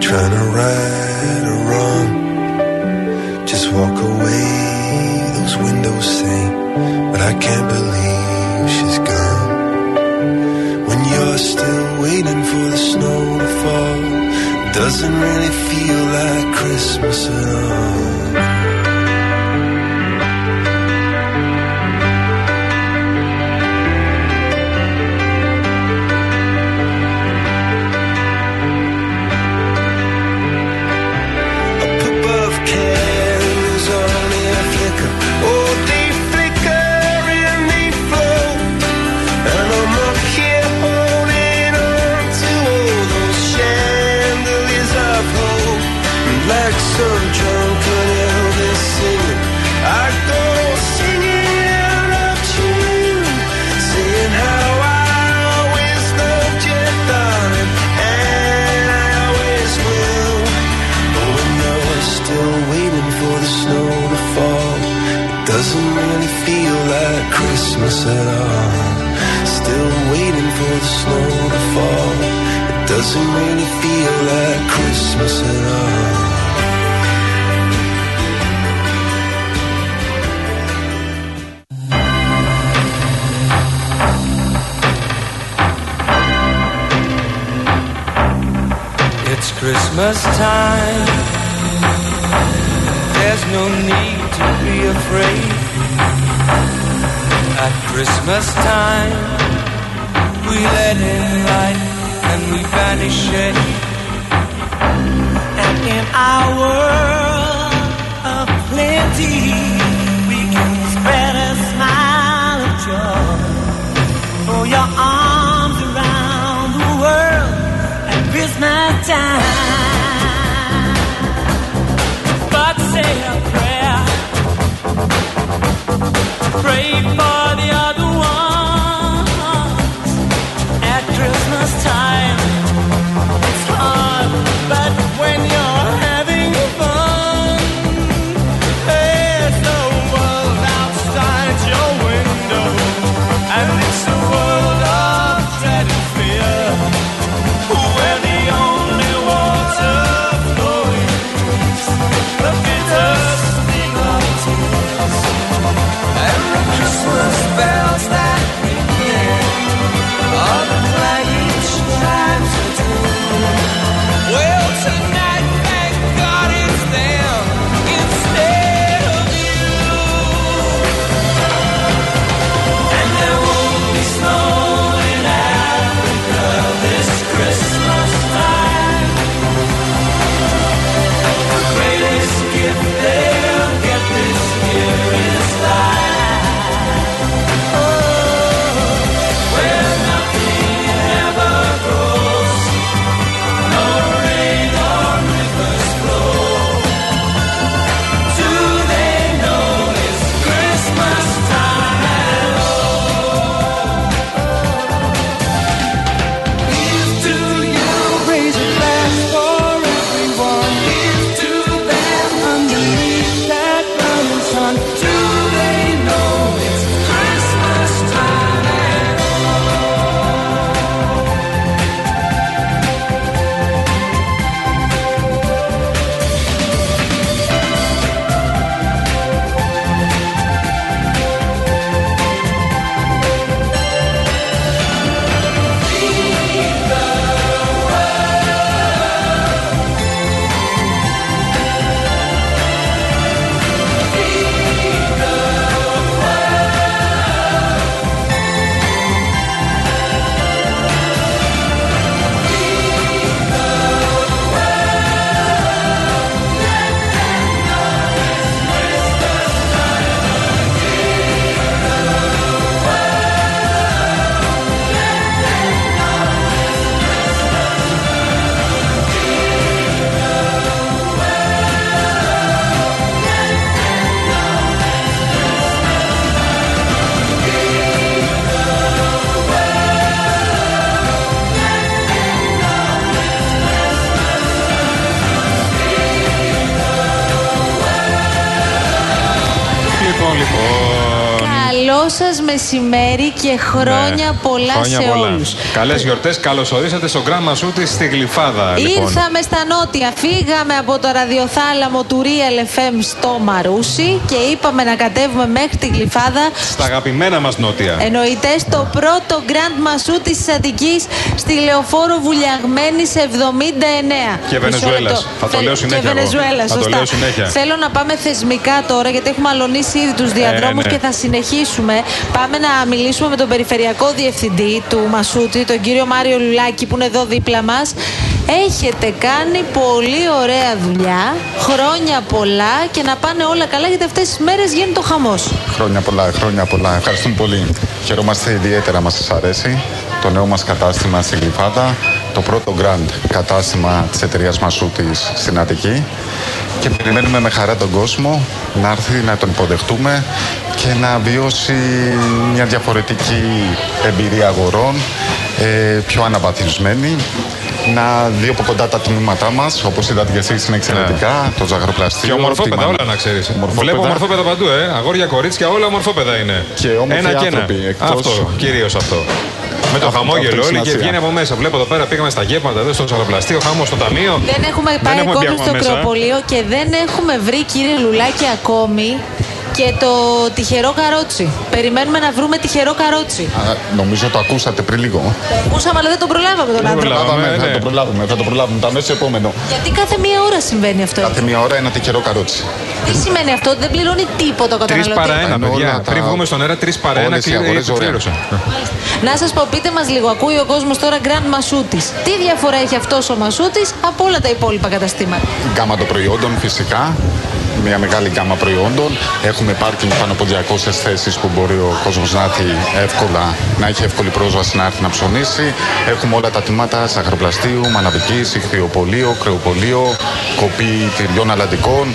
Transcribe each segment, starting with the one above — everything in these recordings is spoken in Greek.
trying to right a wrong. Just walk away, those windows say, but I can't believe she's gone. When you're still waiting for the snow to fall, doesn't really feel like Christmas at all. At all. Still waiting for the snow to fall. It doesn't really feel like Christmas at all. It's Christmas time. There's no need to be afraid. At Christmas time, we let in light and we banish it. And in our world of plenty, we can spread a smile of joy. Throw your arms around the world at Christmas time. Καλό σας μεσημέρι και χρόνια Ναι. πολλά Χρόνια σε πολλά. όλους. Καλές γιορτές, καλώς ορίσατε στο Grand Μασούτη στη Γλυφάδα. Λοιπόν. Ήρθαμε στα νότια, φύγαμε από το ραδιοθάλαμο του Real FM στο Μαρούσι και είπαμε να κατέβουμε μέχρι τη Γλυφάδα. Στα αγαπημένα μας νότια. Εννοείται στο πρώτο Grand Μασού της Αττικής στη Λεωφόρο Βουλιαγμένης 79. Και Βενεζουέλας. Μισό λεπτό. Θα το Θε- λέω συνέχεια Και εγώ. Βενεζουέλας, Θα το σωστά. λέω συνέχεια. Θέλω να πάμε θεσμικά τώρα γιατί έχουμε αλωνίσει ήδη τους διαδρόμους ναι. και θα συνεχίσουμε. Πάμε να μιλήσουμε με τον Περιφερειακό Διευθυντή του Μασούτη, τον κύριο Μάριο Λουλάκη που είναι εδώ δίπλα μας. Έχετε κάνει πολύ ωραία δουλειά, χρόνια πολλά και να πάνε όλα καλά γιατί αυτές τις μέρες γίνεται ο χαμός. Χρόνια πολλά, χρόνια πολλά. Ευχαριστούμε πολύ. Χαιρόμαστε ιδιαίτερα, μας σας αρέσει. Το νέο μας κατάστημα στη Γλυφάδα, το πρώτο grand κατάστημα της εταιρείας Μασούτης στην Αττική και περιμένουμε με χαρά τον κόσμο να έρθει να τον υποδεχτούμε και να βιώσει μια διαφορετική εμπειρία αγορών, ε, πιο αναβαθμισμένη. Να δει από κοντά τα τμήματά μας, όπως είδατε και εσείς, είναι εξαιρετικά. Το ζαγροπλαστείο. Και ομορφόπεδα, τη όλα μαν- να ξέρεις. ομορφόπεδα. Βλέπω ομορφόπεδα παντού, ε. Αγόρια, κορίτσια, όλα ομορφόπεδα είναι. Και όμορφοι ένα και ένα. άνθρωποι, εκτός- Αυτό, κυρίως αυτό. Με το Αυτό- χαμόγελο αυτό όλοι είναι και σημασία. βγαίνει από μέσα. Βλέπω εδώ πέρα πήγαμε στα γεύματα, εδώ στο ζαχαροπλαστείο, χάμο στο ταμείο. Δεν έχουμε πάει έχουμε μπει ακόμη στο ακόμα μέσα. κρεοπολείο και δεν έχουμε βρει κύριε Λουλάκη ακόμη και το τυχερό καρότσι. Περιμένουμε να βρούμε τυχερό καρότσι. Α, νομίζω το ακούσατε πριν λίγο. Το ακούσαμε αλλά δεν τον προλάβαμε τον Δεν άνθρωπο. προλάβαμε. Προλάβαμε, θα ναι. το προλάβουμε, θα το προλάβουμε. Το αμέσω επόμενο. Γιατί κάθε μία ώρα συμβαίνει αυτό. Κάθε μία ώρα ένα τυχερό καρότσι. Τι σημαίνει αυτό, δεν πληρώνει τίποτα ο Τρεις καταναλωτής. παρά ένα, Είναι παιδιά. όλα τα- Πριν βγούμε στον αέρα, τρεις παρά ένα Όλες οι αγορές κλείνει. ωραία. Πλήρωσα. Να σας πω, πείτε μας λίγο, ακούει ο κόσμος τώρα Grand Μασούτη. Τι διαφορά έχει αυτός ο Μασούτη από όλα τα υπόλοιπα καταστήματα; Γκάμα των προϊόντων φυσικά. Μια μεγάλη γκάμα προϊόντων. Έχουμε πάρκινγκ πάνω από 200 θέσεις που μπορεί ο κόσμος να, έχει εύκολα, να έχει εύκολη πρόσβαση να έρθει να ψωνίσει. Έχουμε όλα τα τμήματα σαχαροπλαστείου, μαναβικής, ηχθειοπολείο, κρεοπολείο, κοπή τυριών αλλαντικών.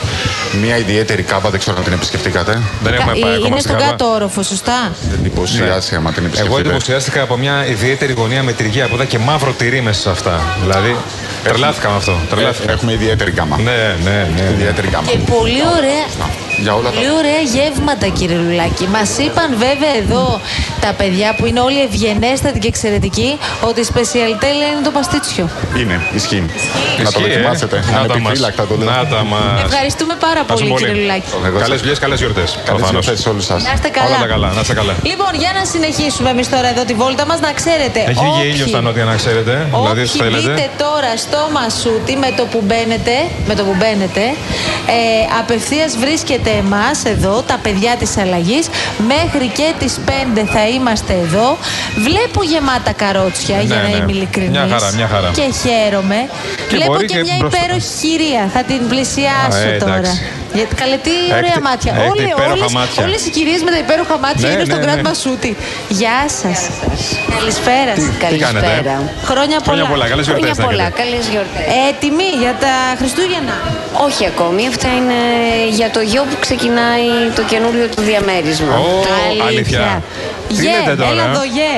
Μια ιδιαίτερη κάβα, δεν ξέρω αν την επισκεφτήκατε. Δεν έχουμε πάει Ε, ακόμα Είναι στην στον Κάβα. κάτω όροφο, σωστά; Εντυπωσιάσει άμα την Εγώ επισκεφτείτε. εντυπωσιάστηκα από μια ιδιαίτερη γωνία με τυριά που ήταν και μαύρο τυρί μέσα σε αυτά. Δηλαδή, τρελάθηκα με αυτό. Τρελάθηκα. Έχουμε ιδιαίτερη γκάμα. Ναι, ναι, ναι. Ιδιαίτερη γκάμα. Και πολύ ωραία. Για όλα τα Πολύ ωραία γεύματα, κύριε Λουλάκη. Μας είπαν βέβαια εδώ τα παιδιά που είναι όλοι ευγενέστατοι και εξαιρετικοί ότι η σπεσιαλιτέ είναι το παστίτσιο. Είναι, ισχύει. Να το Ισχύει, ε. δοκιμάσετε. Να τα μας. Ανεπιφύλακτα το λέω. Να τα μας. Ευχαριστούμε πάρα Ευχαριστούμε πολύ, κύριε Λουλάκη. Εγώ Καλές σας- δουλειές, καλές γιορτές. Καλές γιορτές σε όλους σας. Να είστε καλά. Όλα τα καλά, να είστε καλά. Λοιπόν, για να συνεχίσουμε εμείς τώρα εδώ τη βόλτα μας, να ξέρετε. Έχει βγει όποιοι- ήλιος στα νότια, να ξέρετε. Δηλαδή, Όποιοι θέλετε. μπείτε τώρα στο Μασούτι με το που μπαίνετε, με το που μπαίνετε ε, απευθείας βρίσκεται εμάς εδώ, τα παιδιά της αλλαγής. Μέχρι και τις 5 θα είμαστε εδώ. Βλέπω γεμάτα καρότσια, για Ναι, να ναι. είμαι ειλικρινής. Μια χαρά, μια χαρά. Και χαίρομαι. Και Βλέπω μπορεί και, και μια μπροστά. υπέροχη κυρία. Θα την πλησιάσω Α, ε, τώρα. εντάξει. Γιατί καλέ, τι ωραία Έχετε- μάτια. έχετε Όλοι, υπέροχα όλες, μάτια. όλες οι κυρίες με τα υπέροχα μάτια Ναι, είναι στο ναι, Grand ναι. Μασούτι. Γεια σας. Καλησπέρα σας. Τι κάνετε, ε; Καλησπέρα. Χρόνια πολλά. Χρόνια πολλά, καλές γιορτές Χρόνια να πολλά, έχετε. καλές γιορτές. Έτοιμοι για τα Χριστούγεννα; Όχι ακόμη, αυτά είναι για το γιο που ξεκινάει το καινούριο του διαμέρισμα. Ω, αλήθεια. Τι Γε, λέτε τώρα, έλα ε; εδώ, γε.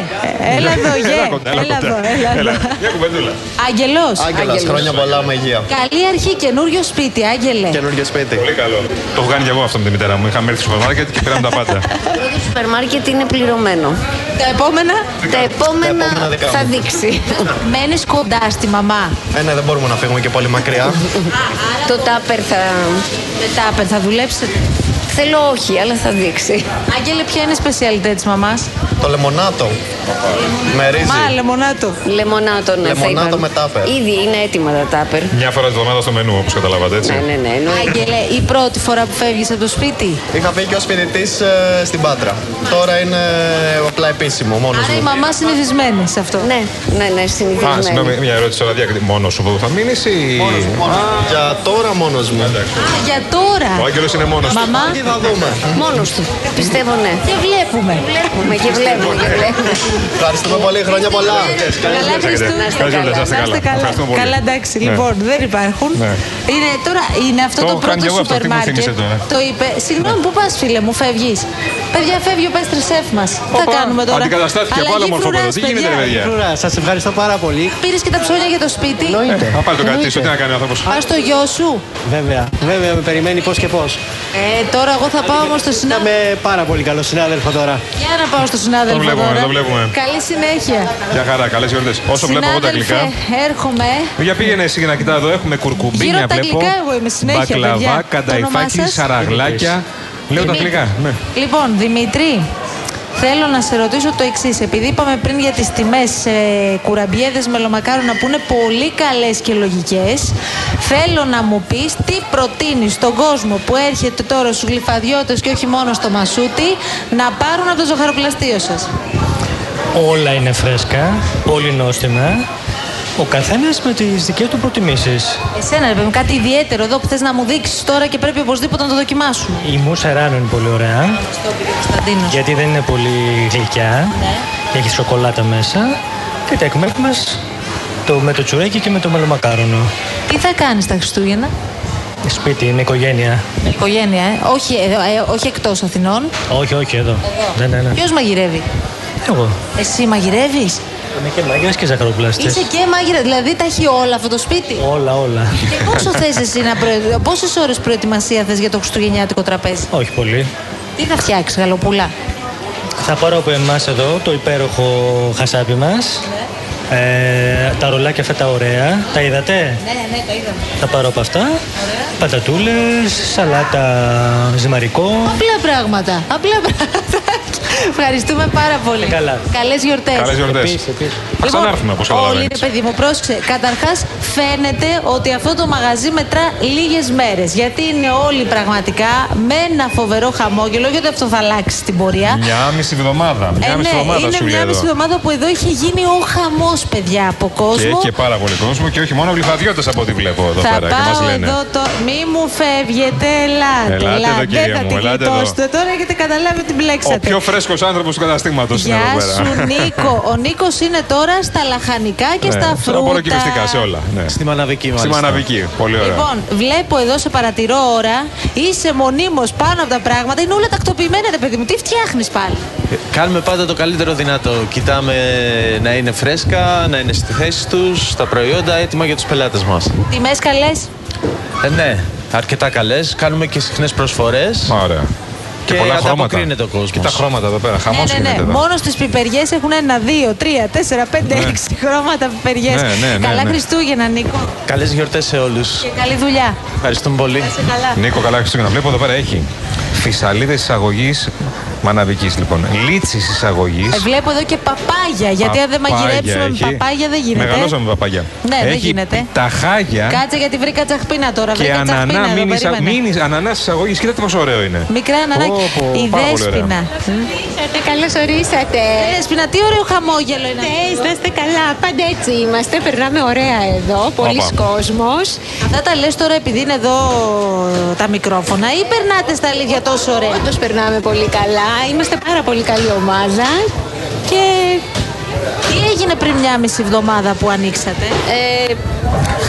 Έλα εδώ, γε. Έλα κοντά, έλα Έλα κοντά. εδώ, έλα Έλα, εδώ. Μια κουβεντούλα. Άγγελος. Άγγελας, χρόνια πολλά με υγεία. Καλή αρχή, καινούριο σπίτι, Άγγελε. Καινούργιο σπίτι. Πολύ καλό. Το έχω κάνει και εγώ αυτό με τη μητέρα μου. Είχαμε έρθει στο σούπερ μάρκετ και πήραμε τα πάντα. Το σούπερ μάρκετ είναι πληρωμένο. Τα επόμενα, Τα επόμενα επόμενα δικά μου. θα δείξει. μένεις κοντά στη μαμά. Ε, ναι, δεν μπορούμε να φύγουμε και πολύ μακριά. το τάπερ θα... Μετά, θα δουλέψετε. Θέλω όχι, αλλά θα δείξει. Άγγελε, ποια είναι η σπεσιαλιτέ της μαμάς; Το λεμονάτο. Με ρύζι. Μα, λεμονάτο. Λεμονάτο, ναι, θα Λεμονάτο είπαμε. με τάπερ. Ήδη είναι έτοιμα τα τάπερ. Μια φορά τη βδομάδα στο μενού, όπως καταλάβατε έτσι. Ναι, ναι, ναι. εννοείται. Άγγελε, η πρώτη φορά που φεύγεις από το σπίτι; Είχα φύγει ως φοιτητής ε, στην Πάτρα. Τώρα είναι απλά επίσημο, μόνος Άρα η μου. μαμά συνηθισμένη σε αυτό. Ναι, ναι, ναι, Α, συνηθισμένη. συγγνώμη, μια ερώτηση τώρα διάκριτη. Μόνος σου που θα μείνεις ή. Μόνος μου, μόνος μου. Για τώρα μόνος μου. Α, για τώρα. Ο Άγγελος είναι μόνος του. Μαμά, Τι θα δούμε. Μόνος του. Πιστεύω ναι. και βλέπουμε. Βλέπουμε και βλέπουμε και βλέπουμε. Ευχαριστούμε πολύ, χρόνια πολλά. Καλά Χριστούγεννα. Καλές γιορτές, να είστε Να είστε καλά. Ευχαριστούμε πολύ. Καλά, εντάξει. Ναι. Λοιπόν, δεν υπάρχουν. Ναι. Είναι, τώρα, είναι αυτό Το το, έχω κάνει πρώτο κι εγώ αυτό, σούπερ τι μου μάρκετ. θύμισε τώρα. Το είπε. Συγγνώμη, πού πας, φίλε μου, φεύγεις; Παιδιά, φεύγει ο πέστρε σεφ μας. Τι θα Όπα, κάνουμε τώρα; αντικαταστάθηκε από άλλο μορφόπεδο. Τι γίνεται, ρε παιδιά. Σας ευχαριστώ πάρα πολύ. Πήρες και τα ψώνια για το σπίτι; Να πάλι το κρατήσω, τι να κάνει ο άνθρωπος. Πας στο γιο σου; Βέβαια, βέβαια με περιμένει πώς και πώς. Ε, τώρα Τώρα εγώ θα πάω όμως στο συνάδελφο. Είχαμε πάρα πολύ καλό συνάδελφο τώρα. Για να πάω στο συνάδελφο. Το βλέπουμε, τώρα. το βλέπουμε. Καλή συνέχεια. Γεια χαρά, καλές γιορτές. Όσο βλέπω εγώ τα Συνάδελφε, αγγλικά. Έρχομαι. Για πήγαινε εσύ να κοιτάω εδώ. Έχουμε Γύρω κουρκουμπίνια, από τα βλέπω. αγγλικά εγώ είμαι συνέχεια, παιδιά. Μπακλαβά, Το κανταϊφάκι, όνομά σας; σαραγλάκια. Λέω τα Δημήτρη. αγγλικά. Ναι. Λοιπόν, Δημήτρη, θέλω να σε ρωτήσω το εξής. Επειδή είπαμε πριν για τις τιμές σε κουραμπιέδες μελομακάρονα που είναι πολύ καλές και λογικές, θέλω να μου πεις τι προτείνεις στον κόσμο που έρχεται τώρα στους γλυφαδιώτες και όχι μόνο στο μασούτι να πάρουν από το ζωχαροπλαστείο σας. Όλα είναι φρέσκα, πολύ νόστιμα. Ο καθένας με τις δικές του προτιμήσεις. Εσένα, ρε παιδί μου, κάτι ιδιαίτερο εδώ που θες να μου δείξεις τώρα και πρέπει οπωσδήποτε να το δοκιμάσουμε. Η μousse ράνο είναι πολύ ωραία. Στο κύριε Κωνσταντίνος. Γιατί δεν είναι πολύ γλυκιά. Ναι. Έχει σοκολάτα μέσα. Και τα εκμέχ μας το, με το τσουρέκι και με το μελομακάρονο. Τι θα κάνεις τα Χριστούγεννα, Σπίτι, με οικογένεια. με οικογένεια, ε; όχι, εδώ, ε, όχι εκτός Αθηνών. Όχι, όχι εδώ. Ναι, ναι, ναι. Ποιος μαγειρεύει, Εγώ. Εσύ μαγειρεύεις; Είμαι και μάγειρα και ζαχαροπλαστή. Είσαι και μάγειρα, δηλαδή τα έχει όλα αυτό το σπίτι; Όλα, όλα. Και πόσο θες εσύ να προε... Πόσες ώρες προετοιμασία θες για το χριστουγεννιάτικο τραπέζι; όχι πολύ. Τι θα φτιάξεις, γαλοπούλα; Θα πάρω από εμάς εδώ το υπέροχο χασάπι μας. Ε, τα ρολάκια αυτά τα ωραία. Τα είδατε; Ναι, ναι, το είδαμε. Θα πάρω από αυτά. Πατατούλες, σαλάτα ζυμαρικό. Απλά πράγματα. Απλά πράγματα. Ευχαριστούμε πάρα πολύ. Καλά. Καλές γιορτές. Καλές γιορτές. Επίσης, επίσης. Θα ξανάρθουμε όπως Όλοι καταλαβαίνετε. ρε παιδί μου, πρόσεξε. Καταρχάς, φαίνεται ότι αυτό το μαγαζί μετρά λίγες μέρες. Γιατί είναι όλοι πραγματικά με ένα φοβερό χαμόγελο. Γιατί αυτό θα αλλάξει στην πορεία. Μια μισή εβδομάδα. Μια Ε, μισή ναι, εβδομάδα είναι σου λέει μια εδώ. μισή εβδομάδα που εδώ είχε γίνει ο χαμός, παιδιά, από Και κόσμο. έχει και πάρα πολύ κόσμο και όχι μόνο γλυφαδιώτες από ό,τι βλέπω εδώ Θα πέρα. Και πάω μας λένε. εδώ το. Μη μου φεύγετε, ελάτε. Ελάτε εδώ, κύριε Δεν θα μου, την ελάτε εδώ. γλιτώσετε. Τώρα έχετε καταλάβει ότι Ο μπλέξατε. πιο φρέσκος άνθρωπος του καταστήματος είναι Γεια εδώ πέρα. σου, Νίκο. Ο Νίκος είναι τώρα στα λαχανικά και Ναι, στα φρούτα. απορροκυπευτικά σε όλα. Ναι. Στη Μαναβική Στη μάλιστα. Μαναβική. Πολύ ωραία. Λοιπόν, βλέπω εδώ σε παρατηρώ ώρα, είσαι μονίμως πάνω από τα πράγματα, είναι όλα τακτοποιημένα, ρε παιδί μου. Τι φτιάχνεις πάλι; Ε, Κάνουμε πάντα το καλύτερο δυνατό. Κοιτάμε να είναι φρέσκα, να είναι στη θέση τους, τα προϊόντα έτοιμα για τους πελάτες μας. Τιμές καλές; Ε, ναι, αρκετά καλές. Κάνουμε και συχνές προσφορές. Ωραία. Και πολλά χρώματα. ανταποκρίνεται ο κόσμος. Και τα χρώματα εδώ πέρα. Χαμός Ναι, ναι, γίνεται ναι. εδώ. Μόνο στις πιπεριές έχουν ένα, δύο, τρία, τέσσερα, πέντε, Ναι. έξι χρώματα πιπεριές. Ναι, ναι, ναι, Καλά ναι. Χριστούγεννα, Νίκο. Καλές γιορτές σε όλους. Και καλή δουλειά. Ευχαριστούμε πολύ. Να είσαι καλά. Νίκο, καλά Χριστούγεννα. Βλέπω εδώ πέρα έχει φυσαλίδες εισαγωγής Μαναβική λοιπόν. Λίτσης εισαγωγής. Ε, βλέπω εδώ και παπάγια. Γιατί αν δεν μαγειρέψουμε με παπάγια δεν γίνεται. Μεγαλώσαμε με παπάγια. Ναι, δεν έχει γίνεται. Τα χάγια Κάτσε γιατί βρήκα τσαχπίνα τώρα. και βρήκα τσαχπίνα ανανά εδώ, μίνι εισαγ- περίμενε. μίνι ανανάς εισαγωγής. Κοίτα πόσο ωραίο είναι. Μικρά ανανάκι. Πω, πω, Η πάρα πολύ ωραία. Δέσποινα. Καλώς ορίσατε. Δέσποινα, τι ωραίο χαμόγελο είναι. Ναι, να είστε καλά. Πάντα έτσι είμαστε. Περνάμε ωραία εδώ. Πολλοί Όπα. κόσμος. Αυτά τα λες τώρα επειδή είναι εδώ τα μικρόφωνα ή περνάτε στα αλήθεια τόσο ωραία; Όντως περνάμε πολύ καλά. Είμαστε πάρα πολύ καλή ομάδα. Και τι έγινε πριν μια μισή εβδομάδα που ανοίξατε; Ε,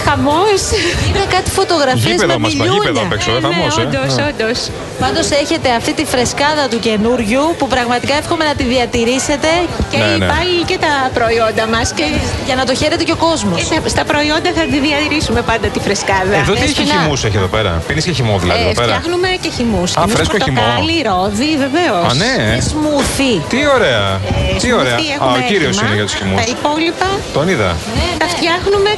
χαμός. Είδα κάτι φωτογραφίες Γήπεδο με μας είπα, γήπεδο μιλιούνια. απ' έξω, ε, ναι, χαμός, ε. όντως, Ναι. όντως. Πάντως έχετε αυτή τη φρεσκάδα του καινούριου που πραγματικά εύχομαι να τη διατηρήσετε Και Ναι, ναι. πάλι και τα προϊόντα μας. Και, για να το χαίρεται και ο κόσμος. και τα- στα προϊόντα θα τη διατηρήσουμε πάντα τη φρεσκάδα. Εδώ τι έχει Δέσποινα. χυμούς έχει εδώ πέρα; Πίνεις και χυμό δηλαδή Ε, εδώ πέρα; φτιάχνουμε και χυμούς. Α, φρέσκο χυμό. πορτοκάλι, ρόδι, βεβαίως. Α, ναι. Και σμούθι. Τι ωραία. Ε, Τι ωραία. smoothie Α, έχουμε ο κύριος έτοιμα. είναι για τους χυμούς. Τα υπόλοιπα Τον είδα. τα φτιάχνουμε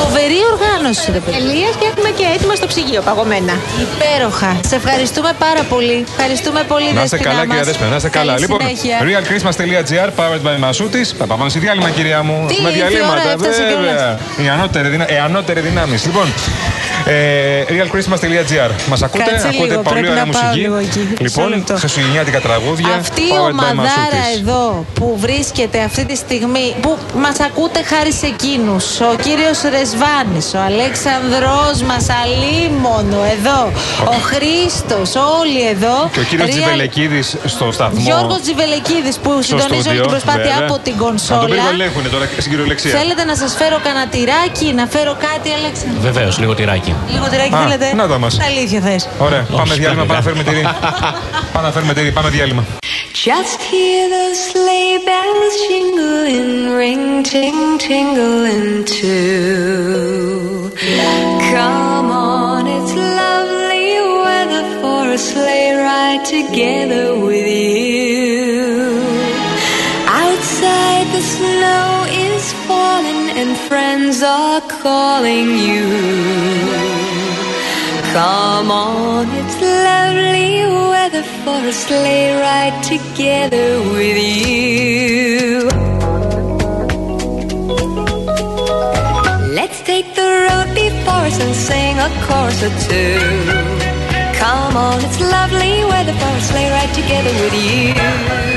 Φοβερή οργάνωση, ρε παιδί. τελεία και έχουμε και έτοιμα στο ψυγείο παγωμένα. Υπέροχα. Σε ευχαριστούμε πάρα πολύ. Ευχαριστούμε πολύ, Να είστε Δέσποινα καλά, μας. κυρία Δέσποινα. Να είστε καλά. Καλή Λοιπόν, συνέχεια. realchristmas.gr, powered by Masutis. Πάμε σε διάλειμμα, κυρία μου. Τι, Με ήρθε η διαλύματα, ώρα, έφτασε βέβαια. Οι ανώτεροι, δυνα... ε, ανώτεροι δυνάμει. Λοιπόν, ε, realchristmas.gr. Μας ακούτε, Κάτσε ακούτε λίγο, πολύ πρέπει ωραία να πάω μουσική. λίγο εκεί. Μισό Λοιπόν, λεπτό. χριστουγεννιάτικα τραγούδια. Αυτή η powered by ομαδάρα Masutis. εδώ που βρίσκεται αυτή τη στιγμή, που μας ακούτε χάρη σε εκείνους, ο κύριος Ρεσβάνης, ο Αλέξανδρος μας, αλίμονο εδώ, ο Χρήστος, όλοι εδώ. Και ο κύριος Real- Τζιβελεκίδης στο σταθμό. Γιώργος Τζιβελεκίδης που στο συντονίζει όλη στούντιο, την προσπάθεια βέβαια. από την Να τον κονσόλα. περιβολέχουν τώρα στην κυριολεξία. Θέλετε να σας φέρω κανένα τυράκι, να φέρω κάτι, Αλέξανδρο; Βεβαίως, λίγο τυράκι. Λίγο τυράκι Α, θέλετε. να το μας. Τα αλήθεια θες. Ωραία, πάμε Όχι, διάλειμμα, πάμε να βέβαια. φέρουμε τυρί. πάμε να φέρουμε τυρί, πάμε διάλειμμα. Just hear the sleigh bells jingling, ring, ting, tingling too. Come on, it's lovely weather for a a sleigh ride together with you. Outside the snow is falling and friends are calling you. Come on, it's lovely weather for a sleigh ride together with you. Let's take the road before us and sing a chorus or two. Come on, it's lovely weather for a sleigh ride together with you.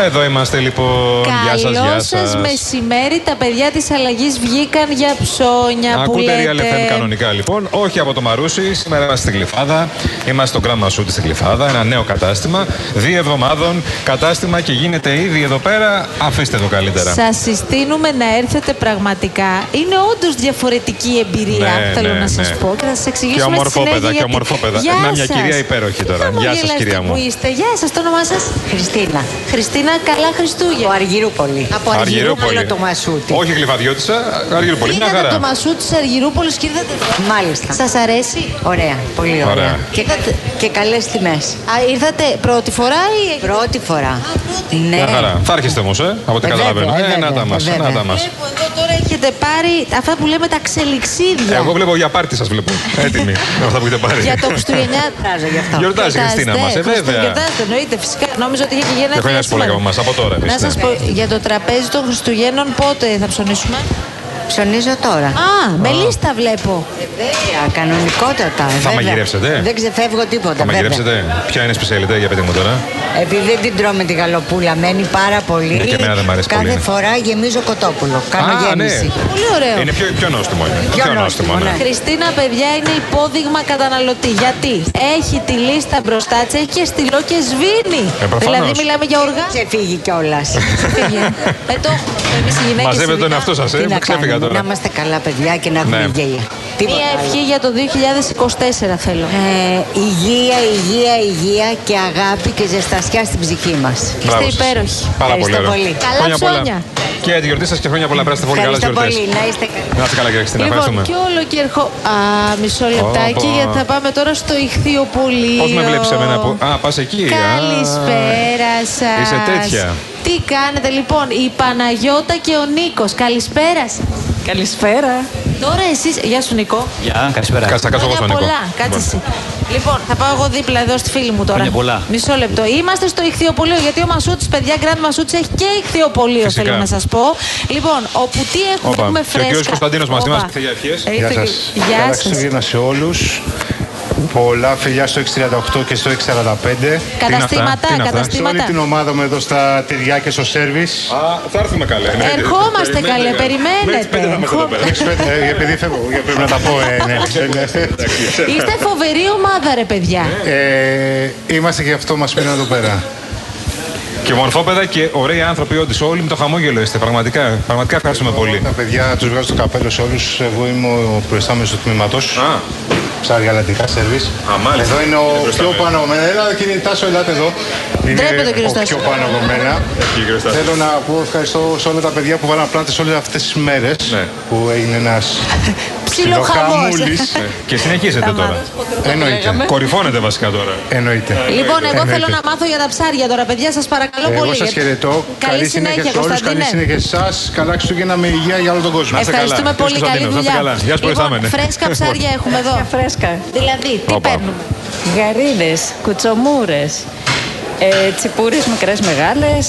Εδώ είμαστε λοιπόν. Γεια σας, Καλό γεια σας σας. μεσημέρι. Τα παιδιά της αλλαγής βγήκαν για ψώνια που Ακούτε Real λέτε. FM κανονικά λοιπόν, όχι από το Μαρούσι. Σήμερα είμαστε στην Γλυφάδα. Είμαστε στο Grand Masouti στην Γλυφάδα, ένα νέο κατάστημα. Δύο εβδομάδων κατάστημα και γίνεται ήδη εδώ πέρα. Αφήστε το καλύτερα. Σας συστήνουμε να έρθετε πραγματικά. Είναι όντως διαφορετική εμπειρία, Ναι, θέλω ναι, να σας ναι. πω. Και θα σας Και εξηγήσουμε στη συνέχεια. ομορφόπεδα, και γιατί. ομορφόπεδα. Γεια Να μια σας. κυρία υπέροχη τώρα. Γεια σας, Χαμογελάστε κυρία μου. Που είστε. Γεια σας, το όνομά σας; Χριστίνα. Χριστίνα, καλά Χριστούγεννα. Από Αργυρούπολη. Από Αργυρούπολη. Άλλο το Μασούτι. Όχι γλυφαδιώτησα, Αργυρούπολη. Μια Πήγατε χαρά. το μασού της Αργυρούπολης και ήρθατε εδώ. Μάλιστα. Σας αρέσει; Ωραία, πολύ ωραία. Ωραία. Και, και καλές τιμές. Α, ήρθατε πρώτη φορά ή. Πρώτη φορά. Ναι. Μια χαρά. Θα έρχεστε όμως, ε, από ό,τι Ε, καταλαβαίνω. βέβαια, Ε, βέβαια, να τα μας. βέβαια. Να τα μας. Βλέπω εδώ τώρα έχετε πάρει αυτά που λέμε τα ξελιξίδια. Εγώ βλέπω για πάρτι σας βλέπω. Έτοιμοι με αυτά που έχετε πάρει. Για το Χριστουγεννιά. γι' αυτό. Γιορτάζει η Χριστίνα μας, ε, βέβαια. Γιορτάζετε, εννοείται, φυσικά. Νόμιζα ότι είχε και Και γενέθλια. χρόνια πολλά και σήμερα. από εμά, από τώρα. Να εμείς, σας ναι. πω, για το τραπέζι των Χριστουγέννων πότε θα ψωνίσουμε; Ψωνίζω τώρα. Α, με λίστα βλέπω. Βέβαια, κανονικότατα. Θα βέβαια. μαγειρεύσετε; Δεν ξεφεύγω τίποτα. Θα βέβαια. μαγειρέψετε; Ποια είναι η σπεσιαλιτέ για πείτε μου τώρα; Επειδή δεν την τρώμε τη γαλοπούλα, μένει πάρα πολύ. Ναι, και εμένα δεν μ' αρέσει Κάθε πολύ, ναι. φορά γεμίζω κοτόπουλο. Κάνω Α, γέμιση. ναι. Πολύ ωραίο. Είναι πιο, πιο νόστιμο. Είναι. Πιο νόστιμο, ναι. Χριστίνα, παιδιά, είναι υπόδειγμα καταναλωτή. Γιατί; Έχει τη λίστα μπροστά της, έχει και στυλό και σβήνει. Ε, προφανώς. δηλαδή, μιλάμε για οργά. Ξεφύγει κιόλας. ε, το έχουμε. Εμείς οι γυναίκες. Μαζεύετε τον εαυτό σας, ε. Με ξέφυγα Να τώρα. είμαστε καλά, παιδιά, και να έχουμε Ναι. υγεία. Τίποτα Μία άλλο. ευχή για το 2024 θέλω. Ε, υγεία, υγεία, υγεία και αγάπη και ζεστασιά στην ψυχή μας. Μπράβο Είστε σας. υπέροχοι. Πάρα πολύ Ευχαριστώ ωραίο. πολύ. Καλά Χρόνια πολλά. ψώνια. Και για τη γιορτή σας και χρόνια πολλά. Περάστε πολύ καλά Ευχαριστώ γιορτές. πολύ. Να είστε καλά. Να είστε καλά, κύριε Χριστίνα. Λοιπόν, Ευχαριστούμε. και όλο και ερχό. Α, μισό λεπτάκι, Ωπα. γιατί θα πάμε τώρα στο ηχθειοπολείο. Πώ με βλέπεις εμένα που. Α, πας εκεί. Α. Καλησπέρα σας. Είσαι τέτοια. Τι κάνετε λοιπόν, η Παναγιώτα και ο Νίκος. Καλησπέρα σας. Καλησπέρα. Τώρα εσεί. Γεια σου, Νικό. Γεια, καλησπέρα. Κάτσε, θα κάτσω εγώ Χρόνια στον Νίκο. πολλά. Κάτσε εσύ. Λοιπόν, θα πάω εγώ δίπλα εδώ στη φίλη μου τώρα. Χρόνια πολλά. Μισό λεπτό. Είμαστε στο ηχθειοπολείο γιατί ο Μασούτη, παιδιά, Grand Μασούτη έχει και ηχθειοπολείο, Φυσικά. θέλω να σα πω. Λοιπόν, όπου τι έχουμε, Όπα. έχουμε Και ο φρέσκα. κύριος Κωνσταντίνος μαζί μας, Όπα. τι για ευχές. Έχετε Γεια και- σας. Γεια Καλά σας. Χριστούγεννα σε όλους. Πολλά φιλιά στο 638 και στο 645. Καταστήματα, Τι είναι αυτά; Σε όλη καταστήματα. την ομάδα μου εδώ στα τυριά και στο σέρβις. Α, θα έρθουμε καλέ. ναι. Ερχόμαστε καλέ, Μέχρι περιμένετε. τις πέντε θα είμαστε εδώ πέρα. Έξω, ε, επειδή φεύγω, γιατί πρέπει να τα πω. ε, ναι. Είστε φοβερή ομάδα, ρε παιδιά. Ε, είμαστε και γι' αυτό μας πήραν εδώ πέρα. Και μορφόπεδα και ωραίοι άνθρωποι, όντως. Όλοι με το χαμόγελο είστε. Πραγματικά, πραγματικά ευχαριστούμε πολύ. Τα παιδιά τους βγάζω το καπέλο σε όλους. Εγώ είμαι ο προϊστάμενος του τμήματος. Α, Ψάρια γαλατικά σερβις. Α, μάλιστα. Εδώ είναι ο Είναι πιο προϊστάμενος. πάνω από μένα. Έλα κύριε Τάσο, ελάτε εδώ. Είναι Ντρέπεται ο κύριος ο πιο Τάσος. πάνω από μένα. Εκεί, κύριε Στάση. Θέλω να πω ευχαριστώ σε όλα τα παιδιά που βάλαν πλάτες όλες αυτές τις μέρες Ναι. που έγινε ένας Ψιλοχαμός. ψιλοχαμούλης. Ναι. Και συνεχίζετε τώρα. Εννοείται. Κορυφώνετε βασικά τώρα. Εννοείται. Λοιπόν, εγώ Εννοείται. θέλω να μάθω για τα ψάρια τώρα, παιδιά, σας παρακαλώ Εγώ πολύ. σας χαιρετώ. Καλή συνέχεια, σε όλους. Καλή Κωνσταντίνε. συνέχεια σε εσάς. Καλά Χριστούγεννα με υγεία για όλο τον κόσμο. είστε Ευχαριστούμε καλά. πολύ, Κύριος καλή Κωνσταντίνος, να είστε δουλειά. καλά. Γεια σας, λοιπόν, προϊστάμενε. φρέσκα ψάρια έχουμε εδώ. Φρέσκα. Δηλαδή, τι Όπα. παίρνουμε; Γαρίδες, κουτσομούρες, ε, τσιπούρες μικρές μεγάλες,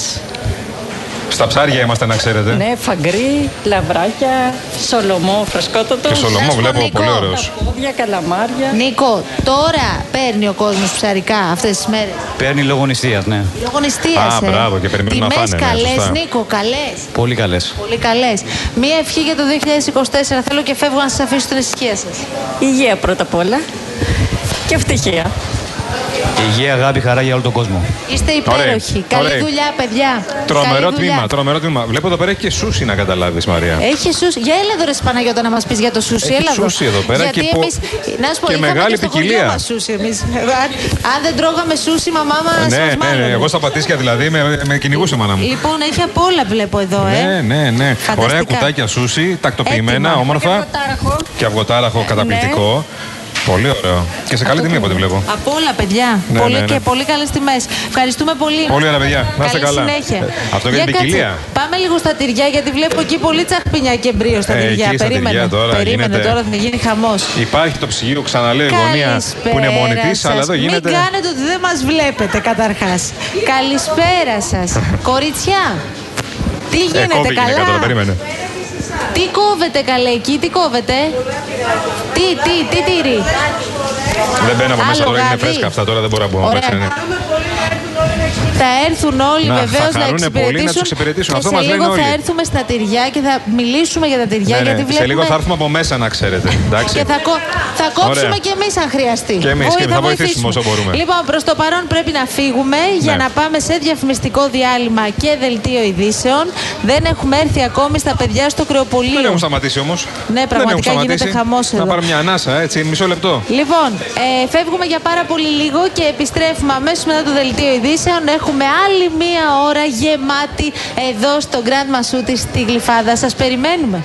Στα ψάρια είμαστε, να ξέρετε. ναι, φαγκρί, λαβράκια, σολομό φρεσκότατο. Και σολομό Να σου πω, βλέπω Νίκο. πολύ ωραίος. Πόδια, καλαμάρια. Νίκο, τώρα παίρνει ο κόσμος ψαρικά αυτές τις μέρες. Παίρνει λόγω νηστείας, ναι. Λόγω νηστεία. Α, μπράβο, και περιμένουν να Τιμές φάνε, ναι, καλές, σωστά. Νίκο, καλές. Πολύ καλές. Πολύ καλές. Μία ευχή για το 2024. Θέλω και φεύγω να σας αφήσω την ησυχία σας. Υγεία πρώτα απ' όλα και ευτυχία. Υγεία, αγάπη, χαρά για όλο τον κόσμο. Είστε υπέροχοι. Καλή Ωραία. δουλειά, παιδιά. Τρομερό Καλή δουλειά. τμήμα, τρομερό τμήμα. Βλέπω εδώ πέρα έχει και σούσι να καταλάβεις, Μαρία. Έχει σούσι. Για έλα εδώ, ρε Παναγιώτα, να μας πεις για το σούσι. Έχει έλα εδώ. σούσι εδώ πέρα Γιατί και πο- εμείς, να σου πω, και είχαμε μεγάλη και στο χωριό ποικιλία. μας σούσι εμείς. Αν, αν δεν τρώγαμε σούσι, μαμά μας. ναι, ναι, ναι. Εγώ στα πατήσια δηλαδή με, με κυνηγούσε η μάνα μου. Λοιπόν, έχει απ' όλα βλέπω εδώ, ε. Ναι, ναι, ναι. Φανταστικά. Ωραία κουτάκια σούσι, τακτοποιημένα, Έτοιμα. όμορφα. Και αυγοτάραχο καταπληκτικό. Πολύ ωραίο. Και σε καλή τιμή από ό,τι βλέπω. Από όλα, παιδιά. Ναι, πολύ ναι, ναι. και πολύ καλές τιμές. Ευχαριστούμε πολύ. Πολύ ωραία, παιδιά. Να είστε Καλή καλά. συνέχεια. Ε, αυτό για την κάτσε. ποικιλία. Πάμε λίγο στα τυριά, γιατί βλέπω εκεί πολύ τσαχπινιά και μπρίο στα Ε, τυριά. εκεί στα Περίμενε. τυριά τώρα Περίμενε γίνεται- τώρα, θα γίνει χαμός. Υπάρχει το ψυγείο, ξαναλέω, η γωνία που είναι μόνη της, αλλά εδώ γίνεται. Μην κάνετε ότι δεν μας βλέπετε καταρχάς. Καλησπέρα σας. Κοριτσιά. Τι Ε, γίνεται, κόβει η γυναίκα καλά; Τώρα, περίμενε. Τι κόβετε καλέ εκεί, τι κόβετε; Τι, τι, τι τυρί; Δεν μπαίνω από μέσα Άλλο τώρα, είναι γάδι. φρέσκα αυτά τώρα, δεν μπορώ να πω. Ωραία. Εντάξει, ναι. Θα έρθουν όλοι Να, βεβαίως θα να χαρούνε πολύ να τους εξυπηρετήσουν. Και Αυτό σε μας λένε λίγο θα όλοι. έρθουμε στα τυριά και θα μιλήσουμε για τα τυριά. Ναι, ναι. γιατί βλέπουμε... Σε λίγο θα έρθουμε από μέσα να ξέρετε. Εντάξει. Και θα, κο- θα κόψουμε Ωραία. και εμείς αν χρειαστεί. Και εμείς, Όχι, και θα βοηθήσουμε όσο μπορούμε. Λοιπόν, προς το παρόν πρέπει να φύγουμε για Ναι. να πάμε σε διαφημιστικό διάλειμμα και δελτίο ειδήσεων. Δεν έχουμε έρθει ακόμη στα παιδιά στο κρεοπολείο. Δεν έχουν σταματήσει όμως. Ναι, πραγματικά γίνεται χαμός Να εδώ. πάρω μια ανάσα, έτσι, μισό λεπτό. Λοιπόν, ε, φεύγουμε για πάρα πολύ λίγο και επιστρέφουμε αμέσως μετά το δελτίο ειδήσεων. Έχουμε άλλη μία ώρα γεμάτη εδώ στο Grand Masouti στη Γλυφάδα. Σας περιμένουμε.